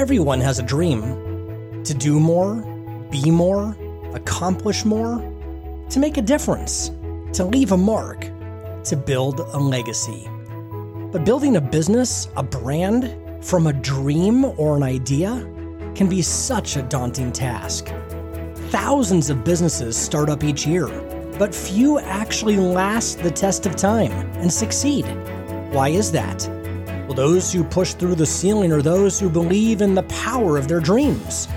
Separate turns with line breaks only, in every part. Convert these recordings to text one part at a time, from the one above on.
Everyone has a dream to do more, be more, accomplish more, to make a difference, to leave a mark, to build a legacy. But building a business, a brand, from a dream or an idea can be such a daunting task. Thousands of businesses start up each year, but few actually last the test of time and succeed. Why is that? Well, those who push through the ceiling are those who believe in the power of their dreams.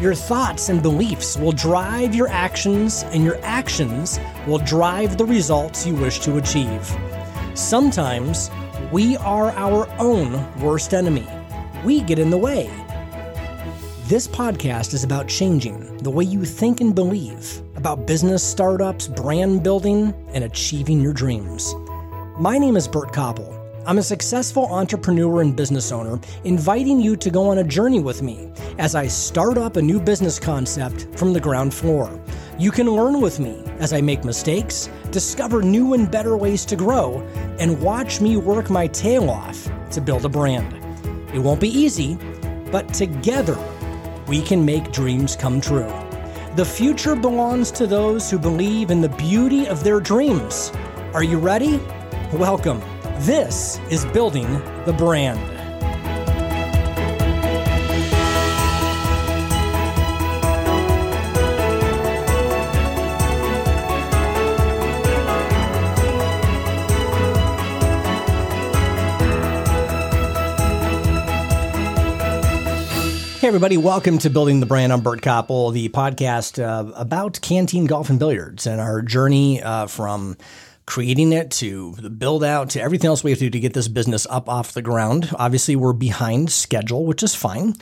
Your thoughts and beliefs will drive your actions, and your actions will drive the results you wish to achieve. Sometimes we are our own worst enemy. We get in the way. This podcast is about changing the way you think and believe about business startups, brand building, and achieving your dreams. My name is Bert Copple. I'm a successful entrepreneur and business owner, inviting you to go on a journey with me as I start up a new business concept from the ground floor. You can learn with me as I make mistakes, discover new and better ways to grow, and watch me work my tail off to build a brand. It won't be easy, but together we can make dreams come true. The future belongs to those who believe in the beauty of their dreams. Are you ready? Welcome. This is Building the Brand. Hey, everybody, welcome to Building the Brand. I'm Bert Copple, the podcast uh, about canteen golf and billiards and our journey uh, from creating it to the build out to everything else we have to do to get this business up off the ground. Obviously, we're behind schedule, which is fine.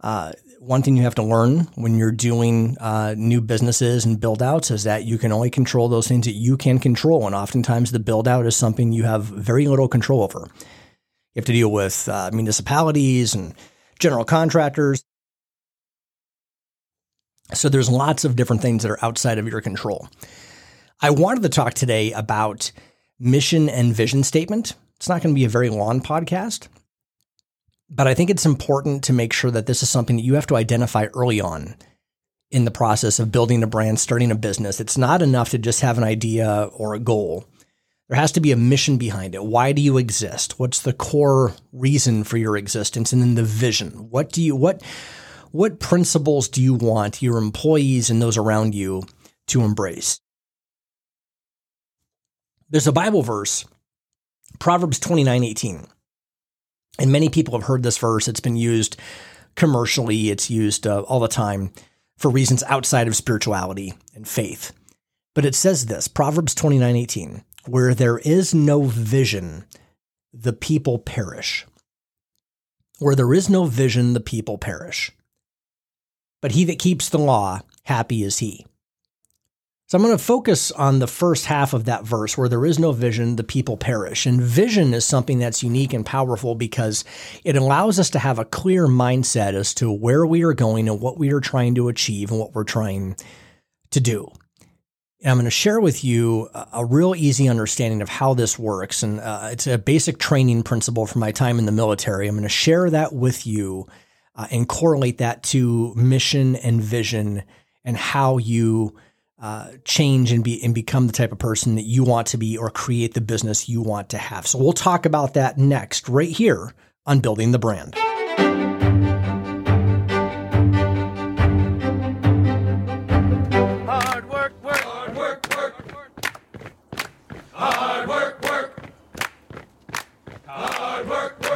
Uh, one thing you have to learn when you're doing uh, new businesses and build outs is that you can only control those things that you can control. And oftentimes, the build out is something you have very little control over. You have to deal with uh, municipalities and general contractors. So, there's lots of different things that are outside of your control. I wanted to talk today about mission and vision statement. It's not going to be a very long podcast, but I think it's important to make sure that this is something that you have to identify early on in the process of building a brand, starting a business. It's not enough to just have an idea or a goal. There has to be a mission behind it. Why do you exist? What's the core reason for your existence? And then the vision. What do you what what principles do you want your employees and those around you to embrace? There's a Bible verse, Proverbs 29 18. And many people have heard this verse. It's been used commercially, it's used uh, all the time for reasons outside of spirituality and faith. But it says this Proverbs 29 18, where there is no vision, the people perish. Where there is no vision, the people perish. But he that keeps the law, happy is he. So I'm going to focus on the first half of that verse where there is no vision, the people perish. And vision is something that's unique and powerful because it allows us to have a clear mindset as to where we are going and what we are trying to achieve and what we're trying to do. And I'm going to share with you a real easy understanding of how this works. And uh, it's a basic training principle from my time in the military. I'm going to share that with you uh, and correlate that to mission and vision and how you uh, change and be and become the type of person that you want to be or create the business you want to have. So we'll talk about that next, right here on building the brand.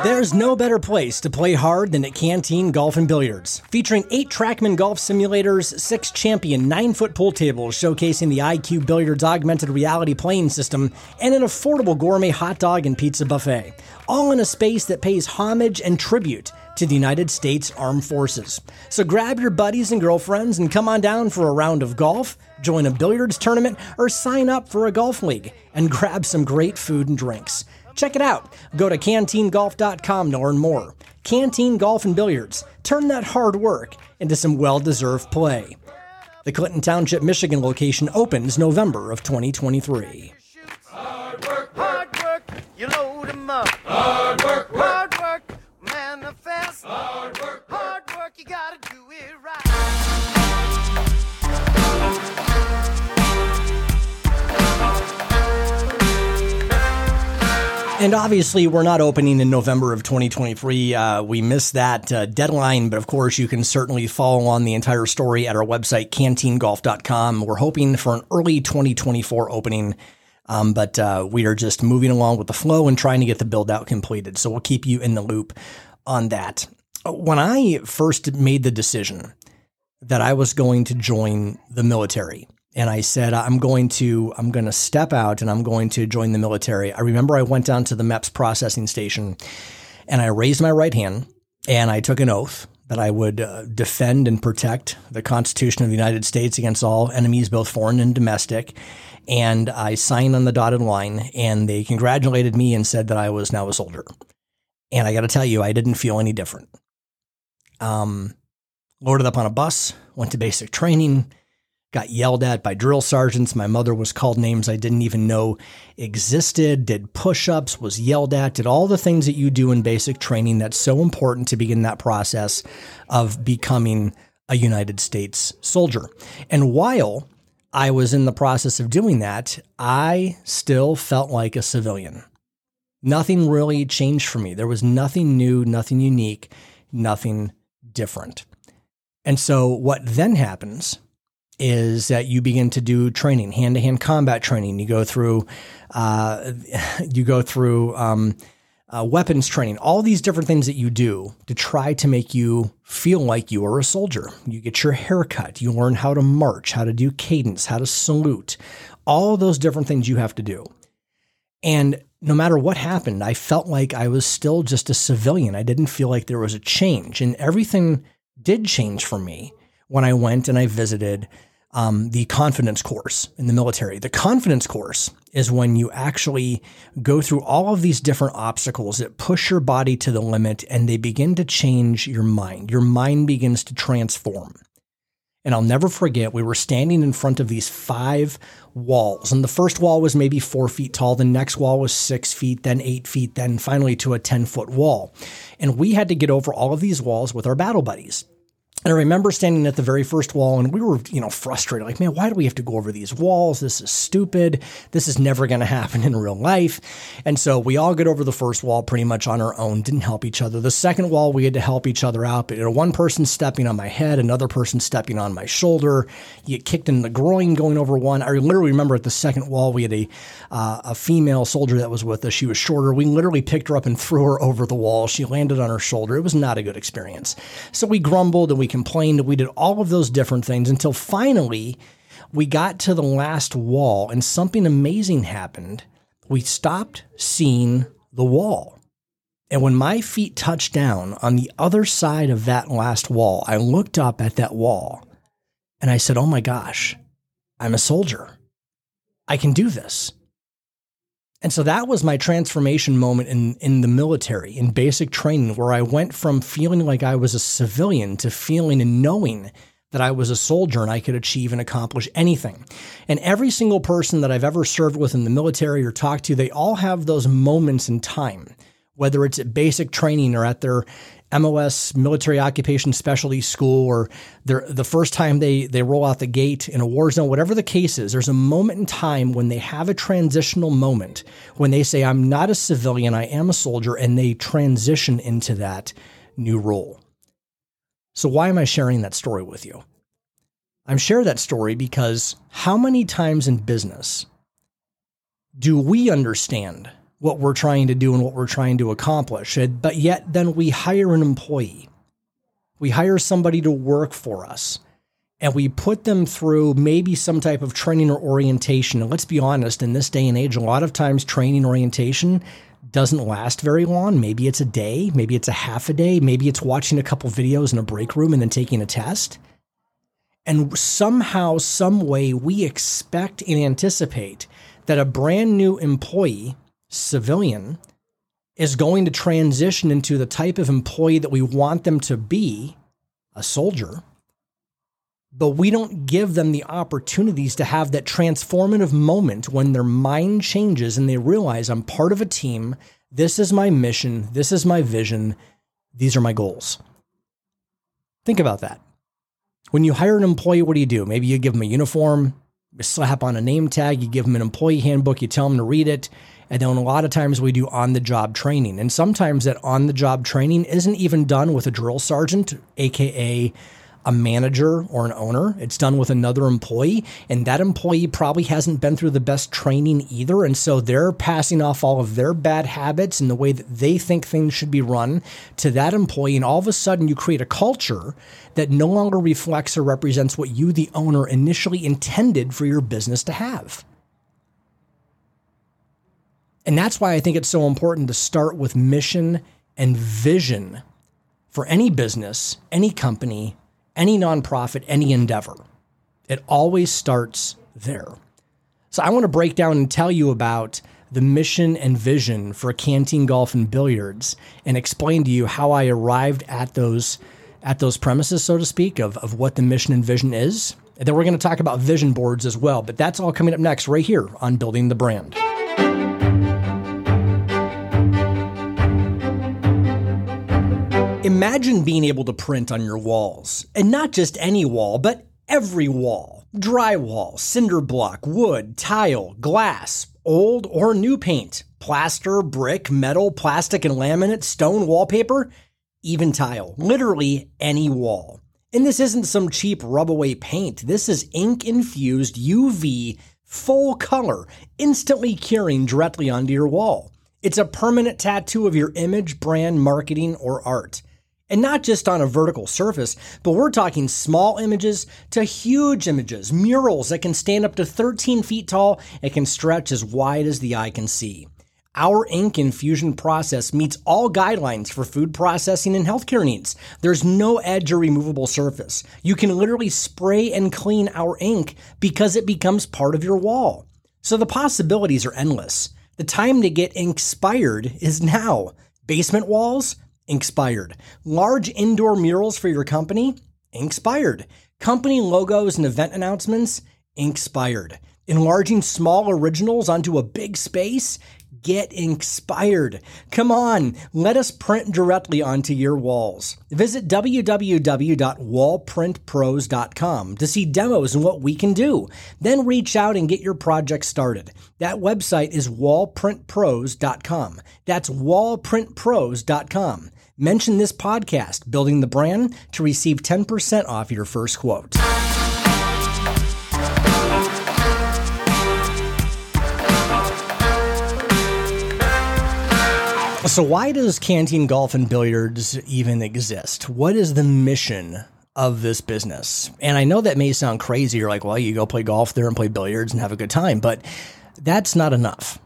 There's no better place to play hard than at Canteen Golf and Billiards. Featuring eight Trackman golf simulators, six champion nine foot pool tables showcasing the IQ Billiards augmented reality playing system, and an affordable gourmet hot dog and pizza buffet. All in a space that pays homage and tribute to the United States Armed Forces. So grab your buddies and girlfriends and come on down for a round of golf, join a billiards tournament, or sign up for a golf league and grab some great food and drinks. Check it out. Go to canteengolf.com to learn more. Canteen Golf and Billiards. Turn that hard work into some well deserved play. The Clinton Township, Michigan location opens November of 2023. Hard work, hard work, you load them up. Hard work, hard work, manifest. Hard work, hard
gotta do it right.
And obviously, we're not opening in November of 2023. Uh, we missed that uh, deadline, but of course, you can certainly follow on the entire story at our website, canteengolf.com. We're hoping for an early 2024 opening, um, but uh, we are just moving along with the flow and trying to get the build out completed. So we'll keep you in the loop on that. When I first made the decision that I was going to join the military, and I said I'm going to I'm going to step out and I'm going to join the military. I remember I went down to the MEPS processing station and I raised my right hand and I took an oath that I would uh, defend and protect the Constitution of the United States against all enemies, both foreign and domestic. And I signed on the dotted line, and they congratulated me and said that I was now a soldier. And I got to tell you, I didn't feel any different. Um, loaded up on a bus, went to basic training, got yelled at by drill sergeants. My mother was called names I didn't even know existed, did push ups, was yelled at, did all the things that you do in basic training that's so important to begin that process of becoming a United States soldier. And while I was in the process of doing that, I still felt like a civilian. Nothing really changed for me. There was nothing new, nothing unique, nothing different. And so, what then happens is that you begin to do training, hand to hand combat training. You go through, uh, you go through um, uh, weapons training, all these different things that you do to try to make you feel like you are a soldier. You get your haircut, you learn how to march, how to do cadence, how to salute, all those different things you have to do. And no matter what happened, I felt like I was still just a civilian. I didn't feel like there was a change, and everything did change for me when I went and I visited um, the confidence course in the military. The confidence course is when you actually go through all of these different obstacles that push your body to the limit and they begin to change your mind. Your mind begins to transform. And I'll never forget, we were standing in front of these five walls. And the first wall was maybe four feet tall. The next wall was six feet, then eight feet, then finally to a 10 foot wall. And we had to get over all of these walls with our battle buddies. And I remember standing at the very first wall and we were, you know, frustrated. Like, man, why do we have to go over these walls? This is stupid. This is never going to happen in real life. And so we all get over the first wall pretty much on our own, didn't help each other. The second wall, we had to help each other out. But you know, one person stepping on my head, another person stepping on my shoulder. You get kicked in the groin going over one. I literally remember at the second wall, we had a, uh, a female soldier that was with us. She was shorter. We literally picked her up and threw her over the wall. She landed on her shoulder. It was not a good experience. So we grumbled and we complained. We did all of those different things until finally we got to the last wall and something amazing happened. We stopped seeing the wall. And when my feet touched down on the other side of that last wall, I looked up at that wall and I said, Oh my gosh, I'm a soldier. I can do this. And so that was my transformation moment in, in the military, in basic training, where I went from feeling like I was a civilian to feeling and knowing that I was a soldier and I could achieve and accomplish anything. And every single person that I've ever served with in the military or talked to, they all have those moments in time, whether it's at basic training or at their MOS military occupation specialty school or the first time they, they roll out the gate in a war zone, whatever the case is, there's a moment in time when they have a transitional moment when they say, I'm not a civilian, I am a soldier, and they transition into that new role. So, why am I sharing that story with you? I'm sharing that story because how many times in business do we understand what we're trying to do and what we're trying to accomplish. But yet, then we hire an employee. We hire somebody to work for us and we put them through maybe some type of training or orientation. And let's be honest, in this day and age, a lot of times training orientation doesn't last very long. Maybe it's a day, maybe it's a half a day, maybe it's watching a couple videos in a break room and then taking a test. And somehow, some way, we expect and anticipate that a brand new employee civilian is going to transition into the type of employee that we want them to be, a soldier, but we don't give them the opportunities to have that transformative moment when their mind changes and they realize I'm part of a team. This is my mission. This is my vision. These are my goals. Think about that. When you hire an employee, what do you do? Maybe you give them a uniform, you slap on a name tag, you give them an employee handbook, you tell them to read it. And then a lot of times we do on the job training. And sometimes that on the job training isn't even done with a drill sergeant, AKA a manager or an owner. It's done with another employee, and that employee probably hasn't been through the best training either. And so they're passing off all of their bad habits and the way that they think things should be run to that employee. And all of a sudden, you create a culture that no longer reflects or represents what you, the owner, initially intended for your business to have. And that's why I think it's so important to start with mission and vision for any business, any company, any nonprofit, any endeavor. It always starts there. So I want to break down and tell you about the mission and vision for Canteen Golf and Billiards and explain to you how I arrived at those at those premises, so to speak, of, of what the mission and vision is. And then we're going to talk about vision boards as well. But that's all coming up next, right here on Building the Brand. Imagine being able to print on your walls, and not just any wall, but every wall drywall, cinder block, wood, tile, glass, old or new paint, plaster, brick, metal, plastic and laminate, stone wallpaper, even tile. Literally any wall. And this isn't some cheap rub away paint. This is ink infused UV full color, instantly curing directly onto your wall. It's a permanent tattoo of your image, brand, marketing, or art. And not just on a vertical surface, but we're talking small images to huge images, murals that can stand up to 13 feet tall and can stretch as wide as the eye can see. Our ink infusion process meets all guidelines for food processing and healthcare needs. There's no edge or removable surface. You can literally spray and clean our ink because it becomes part of your wall. So the possibilities are endless. The time to get inspired is now. Basement walls? Inspired. Large indoor murals for your company? Inspired. Company logos and event announcements? Inspired. Enlarging small originals onto a big space? Get inspired. Come on, let us print directly onto your walls. Visit www.wallprintpros.com to see demos and what we can do. Then reach out and get your project started. That website is wallprintpros.com. That's wallprintpros.com. Mention this podcast, Building the Brand, to receive 10% off your first quote. So, why does Canteen Golf and Billiards even exist? What is the mission of this business? And I know that may sound crazy. You're like, well, you go play golf there and play billiards and have a good time, but that's not enough.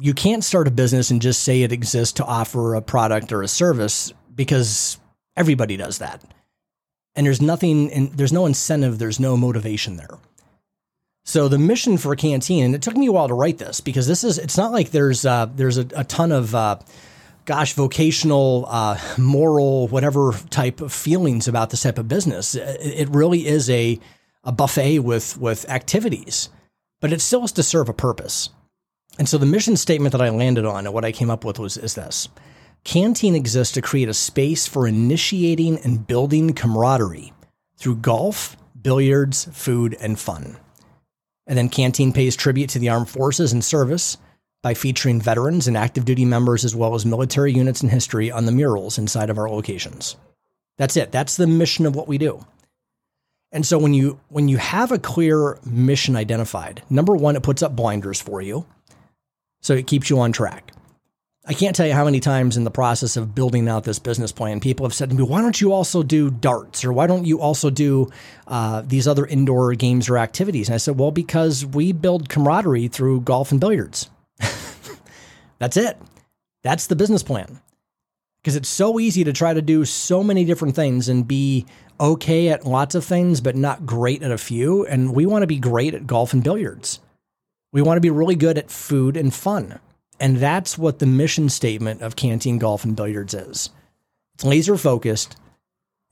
You can't start a business and just say it exists to offer a product or a service because everybody does that. And there's nothing, and there's no incentive, there's no motivation there. So the mission for a Canteen, and it took me a while to write this because this is, it's not like there's, uh, there's a, a ton of, uh, gosh, vocational, uh, moral, whatever type of feelings about this type of business. It really is a, a buffet with, with activities, but it still has to serve a purpose. And so the mission statement that I landed on and what I came up with was is this. Canteen exists to create a space for initiating and building camaraderie through golf, billiards, food, and fun. And then Canteen pays tribute to the armed forces and service by featuring veterans and active duty members as well as military units and history on the murals inside of our locations. That's it. That's the mission of what we do. And so when you when you have a clear mission identified, number 1 it puts up blinders for you. So it keeps you on track. I can't tell you how many times in the process of building out this business plan, people have said to me, "Why don't you also do darts, or why don't you also do uh, these other indoor games or activities?" And I said, "Well, because we build camaraderie through golf and billiards. That's it. That's the business plan. Because it's so easy to try to do so many different things and be okay at lots of things, but not great at a few. And we want to be great at golf and billiards. We want to be really good at food and fun." And that's what the mission statement of Canteen Golf and Billiards is. It's laser focused,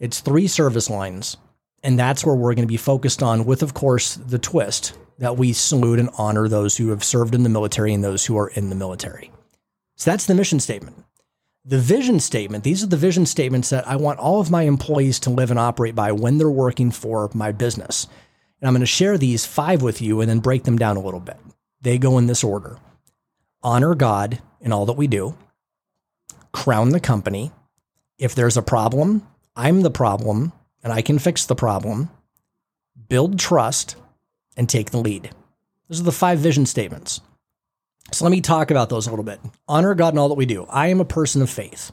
it's three service lines, and that's where we're going to be focused on, with, of course, the twist that we salute and honor those who have served in the military and those who are in the military. So that's the mission statement. The vision statement, these are the vision statements that I want all of my employees to live and operate by when they're working for my business. And I'm going to share these five with you and then break them down a little bit. They go in this order honor God in all that we do, crown the company. If there's a problem, I'm the problem and I can fix the problem, build trust, and take the lead. Those are the five vision statements. So let me talk about those a little bit. Honor God in all that we do. I am a person of faith,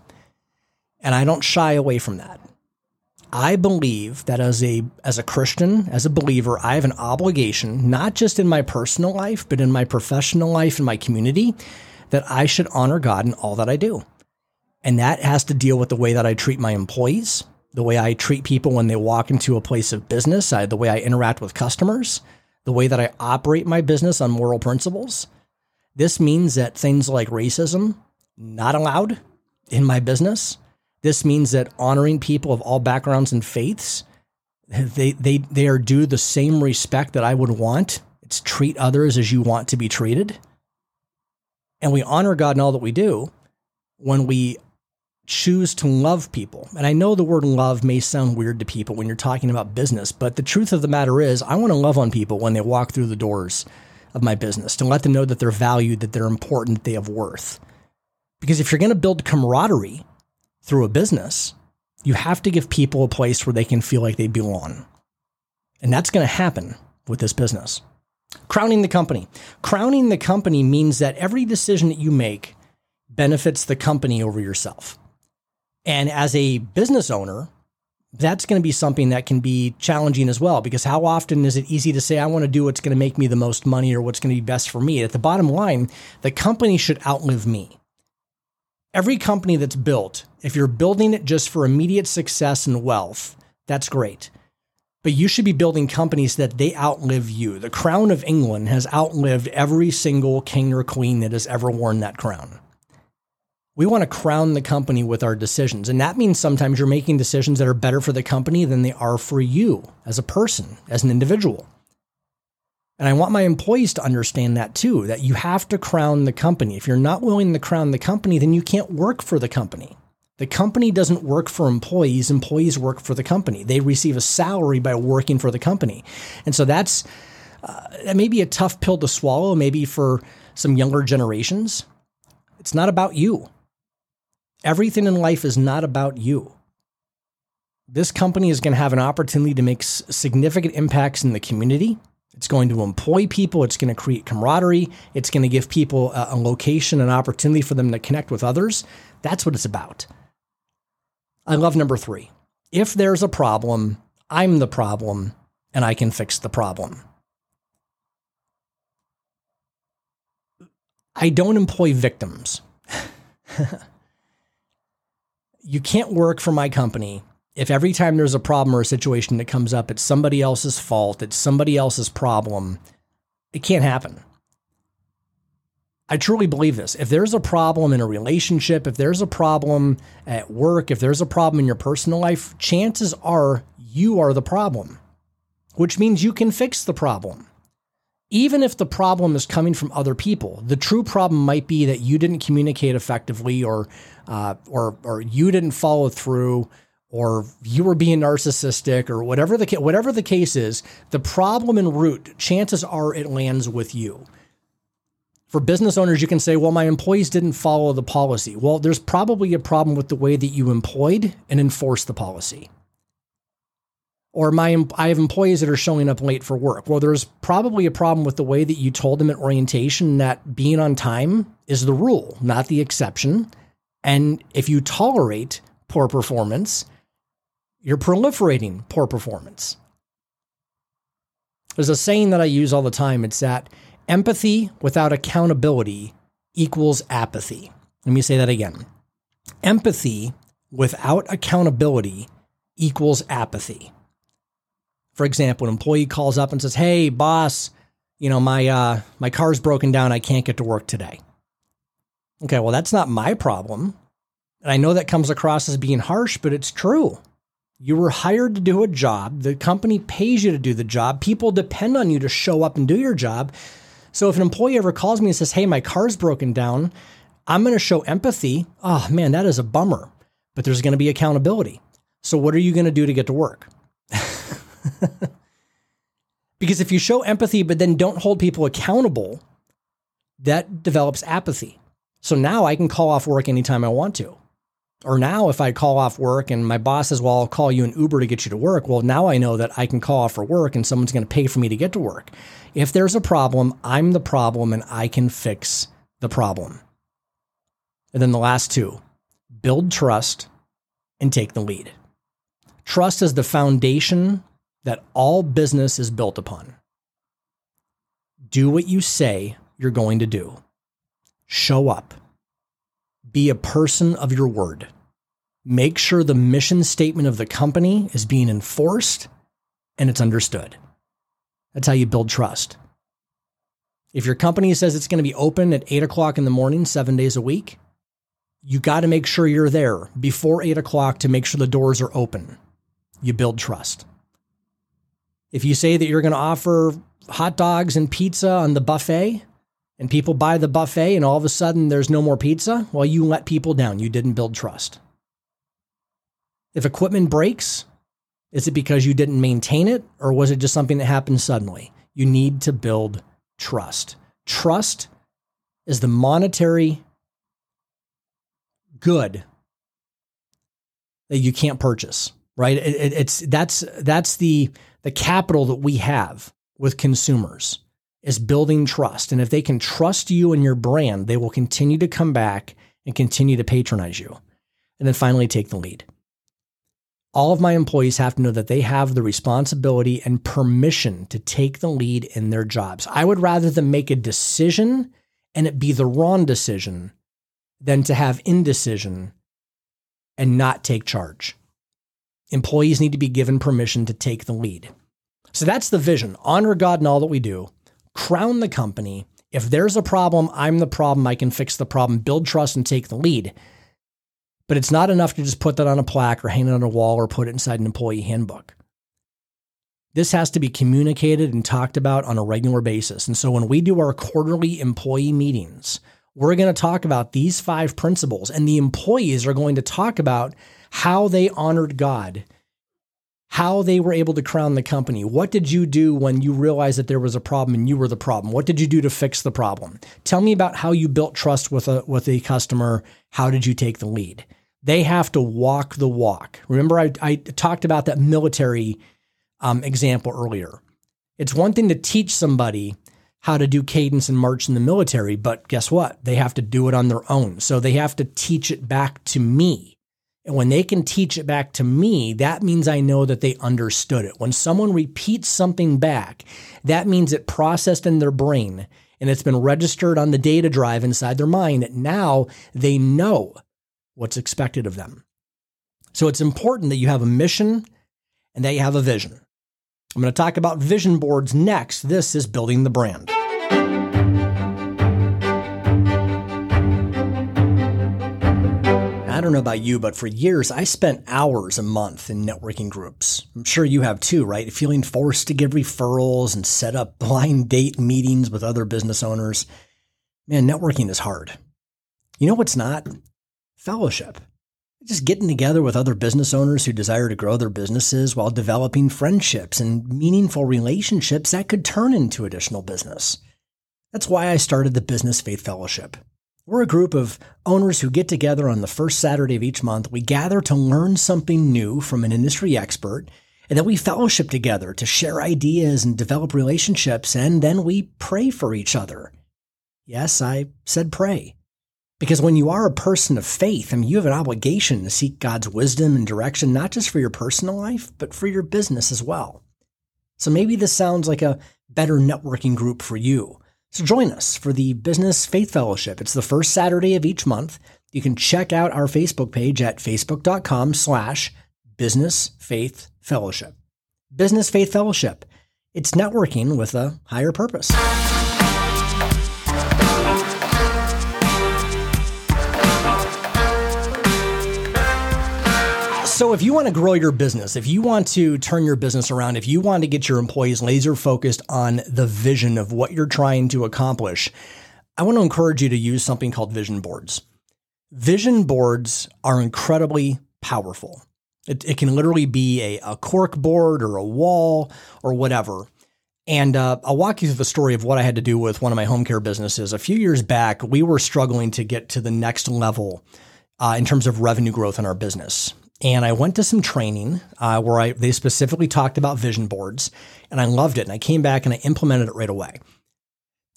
and I don't shy away from that. I believe that as a as a Christian, as a believer, I have an obligation, not just in my personal life, but in my professional life and my community, that I should honor God in all that I do. And that has to deal with the way that I treat my employees, the way I treat people when they walk into a place of business, I, the way I interact with customers, the way that I operate my business on moral principles. This means that things like racism, not allowed in my business. This means that honoring people of all backgrounds and faiths, they, they, they are due the same respect that I would want. It's treat others as you want to be treated. And we honor God in all that we do when we choose to love people. And I know the word love may sound weird to people when you're talking about business, but the truth of the matter is, I want to love on people when they walk through the doors of my business to let them know that they're valued, that they're important, that they have worth. Because if you're going to build camaraderie through a business, you have to give people a place where they can feel like they belong. And that's going to happen with this business. Crowning the company. Crowning the company means that every decision that you make benefits the company over yourself. And as a business owner, that's going to be something that can be challenging as well because how often is it easy to say I want to do what's going to make me the most money or what's going to be best for me? At the bottom line, the company should outlive me. Every company that's built, if you're building it just for immediate success and wealth, that's great. But you should be building companies that they outlive you. The crown of England has outlived every single king or queen that has ever worn that crown we want to crown the company with our decisions. And that means sometimes you're making decisions that are better for the company than they are for you as a person, as an individual. And I want my employees to understand that too, that you have to crown the company. If you're not willing to crown the company, then you can't work for the company. The company doesn't work for employees, employees work for the company. They receive a salary by working for the company. And so that's uh, that may be a tough pill to swallow, maybe for some younger generations. It's not about you. Everything in life is not about you. This company is going to have an opportunity to make significant impacts in the community. It's going to employ people. It's going to create camaraderie. It's going to give people a, a location, an opportunity for them to connect with others. That's what it's about. I love number three. If there's a problem, I'm the problem and I can fix the problem. I don't employ victims. you can't work for my company if every time there's a problem or a situation that comes up, it's somebody else's fault, it's somebody else's problem. It can't happen. I truly believe this. If there's a problem in a relationship, if there's a problem at work, if there's a problem in your personal life, chances are you are the problem, which means you can fix the problem even if the problem is coming from other people, the true problem might be that you didn't communicate effectively, or uh, or or you didn't follow through, or you were being narcissistic, or whatever the whatever the case is. The problem in root, chances are it lands with you. For business owners, you can say, "Well, my employees didn't follow the policy." Well, there's probably a problem with the way that you employed and enforced the policy or my I have employees that are showing up late for work. Well, there's probably a problem with the way that you told them at orientation that being on time is the rule, not the exception. And if you tolerate poor performance, you're proliferating poor performance. There's a saying that I use all the time. It's that empathy without accountability equals apathy. Let me say that again. Empathy without accountability equals apathy. For example, an employee calls up and says, "Hey, boss, you know my uh, my car's broken down. I can't get to work today." Okay, well that's not my problem, and I know that comes across as being harsh, but it's true. You were hired to do a job. The company pays you to do the job. People depend on you to show up and do your job. So if an employee ever calls me and says, "Hey, my car's broken down," I'm going to show empathy. Oh man, that is a bummer, but there's going to be accountability. So, what are you going to do to get to work? because if you show empathy, but then don't hold people accountable, that develops apathy. So now I can call off work anytime I want to. Or now, if I call off work and my boss says, Well, I'll call you an Uber to get you to work, well, now I know that I can call off for work and someone's going to pay for me to get to work. If there's a problem, I'm the problem and I can fix the problem. And then the last two build trust and take the lead. Trust is the foundation that all business is built upon. Do what you say you're going to do, show up, be a person of your word. Make sure the mission statement of the company is being enforced and it's understood. That's how you build trust. If your company says it's going to be open at eight o'clock in the morning, seven days a week, you got to make sure you're there before eight o'clock to make sure the doors are open. You build trust. If you say that you're going to offer hot dogs and pizza on the buffet and people buy the buffet and all of a sudden there's no more pizza, well, you let people down. You didn't build trust. If equipment breaks, is it because you didn't maintain it or was it just something that happened suddenly? You need to build trust. Trust is the monetary good that you can't purchase, right? It, it, it's that's that's the the capital that we have with consumers is building trust. And if they can trust you and your brand, they will continue to come back and continue to patronize you. And then finally take the lead. All of my employees have to know that they have the responsibility and permission to take the lead in their jobs. I would rather them make a decision and it be the wrong decision than to have indecision and not take charge. Employees need to be given permission to take the lead. So that's the vision. Honor God in all that we do, crown the company. If there's a problem, I'm the problem. I can fix the problem, build trust, and take the lead. But it's not enough to just put that on a plaque or hang it on a wall or put it inside an employee handbook. This has to be communicated and talked about on a regular basis. And so when we do our quarterly employee meetings, we're going to talk about these five principles, and the employees are going to talk about how they honored God, how they were able to crown the company. What did you do when you realized that there was a problem and you were the problem? What did you do to fix the problem? Tell me about how you built trust with a with a customer. How did you take the lead? They have to walk the walk. Remember, I, I talked about that military um, example earlier. It's one thing to teach somebody how to do cadence and march in the military, but guess what? They have to do it on their own. So they have to teach it back to me. And when they can teach it back to me, that means I know that they understood it. When someone repeats something back, that means it processed in their brain and it's been registered on the data drive inside their mind now they know what's expected of them. So it's important that you have a mission and that you have a vision. I'm going to talk about vision boards next. This is building the brand. I don't know about you, but for years I spent hours a month in networking groups. I'm sure you have too, right? Feeling forced to give referrals and set up blind date meetings with other business owners. Man, networking is hard. You know what's not? Fellowship. Just getting together with other business owners who desire to grow their businesses while developing friendships and meaningful relationships that could turn into additional business. That's why I started the Business Faith Fellowship. We're a group of owners who get together on the first Saturday of each month. We gather to learn something new from an industry expert, and then we fellowship together to share ideas and develop relationships, and then we pray for each other. Yes, I said pray. Because when you are a person of faith, I mean, you have an obligation to seek God's wisdom and direction, not just for your personal life, but for your business as well. So maybe this sounds like a better networking group for you. So join us for the Business Faith Fellowship. It's the first Saturday of each month. You can check out our Facebook page at facebook.com slash business faith fellowship. Business Faith Fellowship. It's networking with a higher purpose. So, if you want to grow your business, if you want to turn your business around, if you want to get your employees laser focused on the vision of what you're trying to accomplish, I want to encourage you to use something called vision boards. Vision boards are incredibly powerful. It, it can literally be a, a cork board or a wall or whatever. And uh, I'll walk you through the story of what I had to do with one of my home care businesses. A few years back, we were struggling to get to the next level uh, in terms of revenue growth in our business. And I went to some training uh, where I, they specifically talked about vision boards, and I loved it. And I came back and I implemented it right away.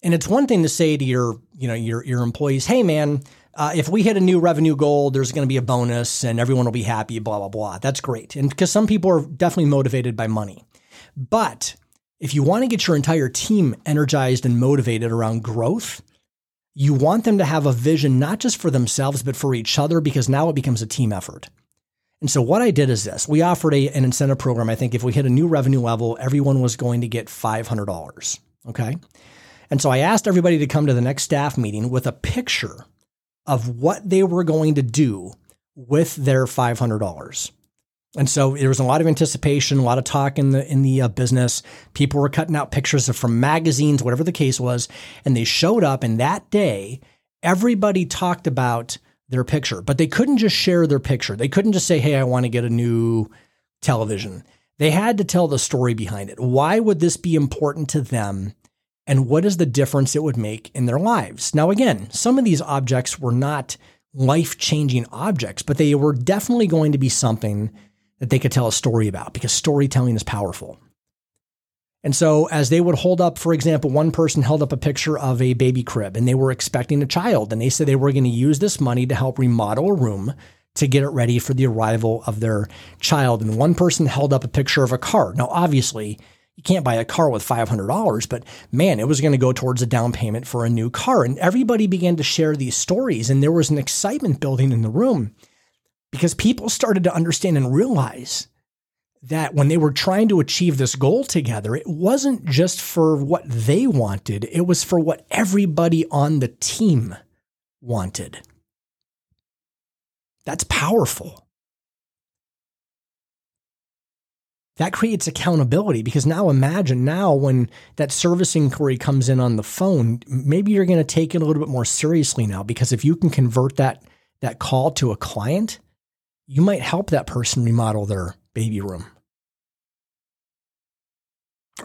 And it's one thing to say to your, you know, your your employees, "Hey, man, uh, if we hit a new revenue goal, there's going to be a bonus, and everyone will be happy." Blah blah blah. That's great, and because some people are definitely motivated by money, but if you want to get your entire team energized and motivated around growth, you want them to have a vision not just for themselves, but for each other, because now it becomes a team effort. And so what I did is this we offered a, an incentive program. I think if we hit a new revenue level, everyone was going to get $500. Okay. And so I asked everybody to come to the next staff meeting with a picture of what they were going to do with their $500. And so there was a lot of anticipation, a lot of talk in the in the uh, business. People were cutting out pictures of, from magazines, whatever the case was, and they showed up. And that day, everybody talked about their picture, but they couldn't just share their picture. They couldn't just say, "Hey, I want to get a new television." They had to tell the story behind it. Why would this be important to them? And what is the difference it would make in their lives? Now, again, some of these objects were not life changing objects, but they were definitely going to be something that they could tell a story about because storytelling is powerful. And so, as they would hold up, for example, one person held up a picture of a baby crib and they were expecting a child. And they said they were going to use this money to help remodel a room to get it ready for the arrival of their child. And one person held up a picture of a car. Now, obviously, you can't buy a car with $500, but man, it was going to go towards a down payment for a new car. And everybody began to share these stories, and there was an excitement building in the room because people started to understand and realize that when they were trying to achieve this goal together, it wasn't just for what they wanted, it was for what everybody on the team wanted. That's powerful. That creates accountability because now imagine now when that service inquiry comes in on the phone, maybe you're going to take it a little bit more seriously now because if you can convert that that call to a client, you might help that person remodel their baby room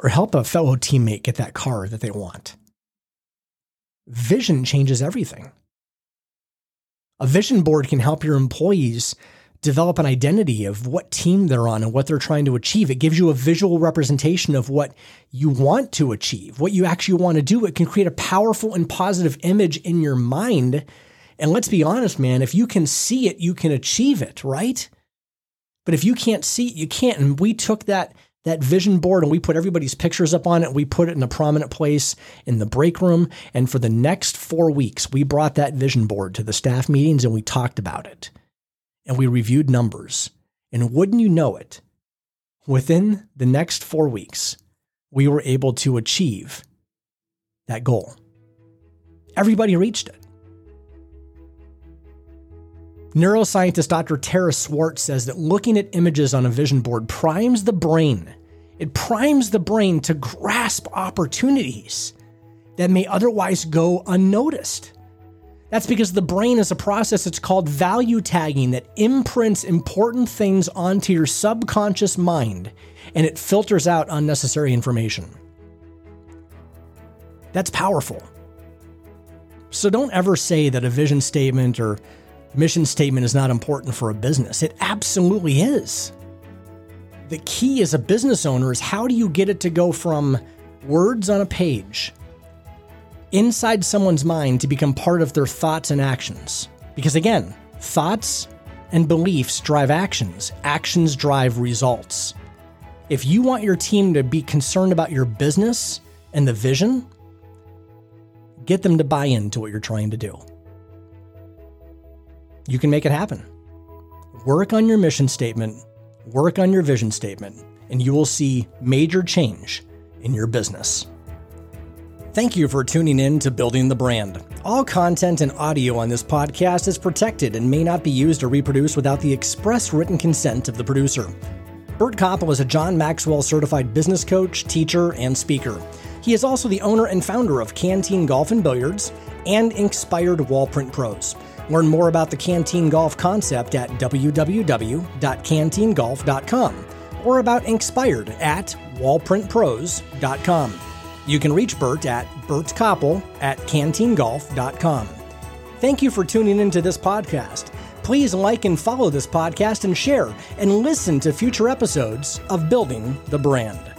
or help a fellow teammate get that car that they want. Vision changes everything. A vision board can help your employees develop an identity of what team they're on and what they're trying to achieve. It gives you a visual representation of what you want to achieve, what you actually want to do. It can create a powerful and positive image in your mind and let's be honest, man, if you can see it, you can achieve it, right? But if you can't see you can't. And we took that that vision board and we put everybody's pictures up on it. We put it in a prominent place in the break room. And for the next four weeks, we brought that vision board to the staff meetings and we talked about it. And we reviewed numbers. And wouldn't you know it, within the next four weeks, we were able to achieve that goal. Everybody reached it. Neuroscientist Dr. Tara Swart says that looking at images on a vision board primes the brain. It primes the brain to grasp opportunities that may otherwise go unnoticed. That's because the brain is a process that's called value tagging that imprints important things onto your subconscious mind and it filters out unnecessary information. That's powerful. So don't ever say that a vision statement or mission statement is not important for a business. It absolutely is. The key as a business owner is how do you get it to go from words on a page inside someone's mind to become part of their thoughts and actions? Because again, thoughts and beliefs drive actions, actions drive results. If you want your team to be concerned about your business and the vision, get them to buy into what you're trying to do you can make it happen. Work on your mission statement, work on your vision statement, and you will see major change in your business. Thank you for tuning in to Building the Brand. All content and audio on this podcast is protected and may not be used or reproduced without the express written consent of the producer. Bert Copple is a John Maxwell certified business coach, teacher, and speaker. He is also the owner and founder of Canteen Golf and Billiards and Inspired Wallprint Pros. Learn more about the Canteen Golf concept at www.canteengolf.com or about Inspired at wallprintpros.com. You can reach Bert at bertcopple at canteengolf.com. Thank you for tuning into this podcast. Please like and follow this podcast and share and listen to future episodes of Building the Brand.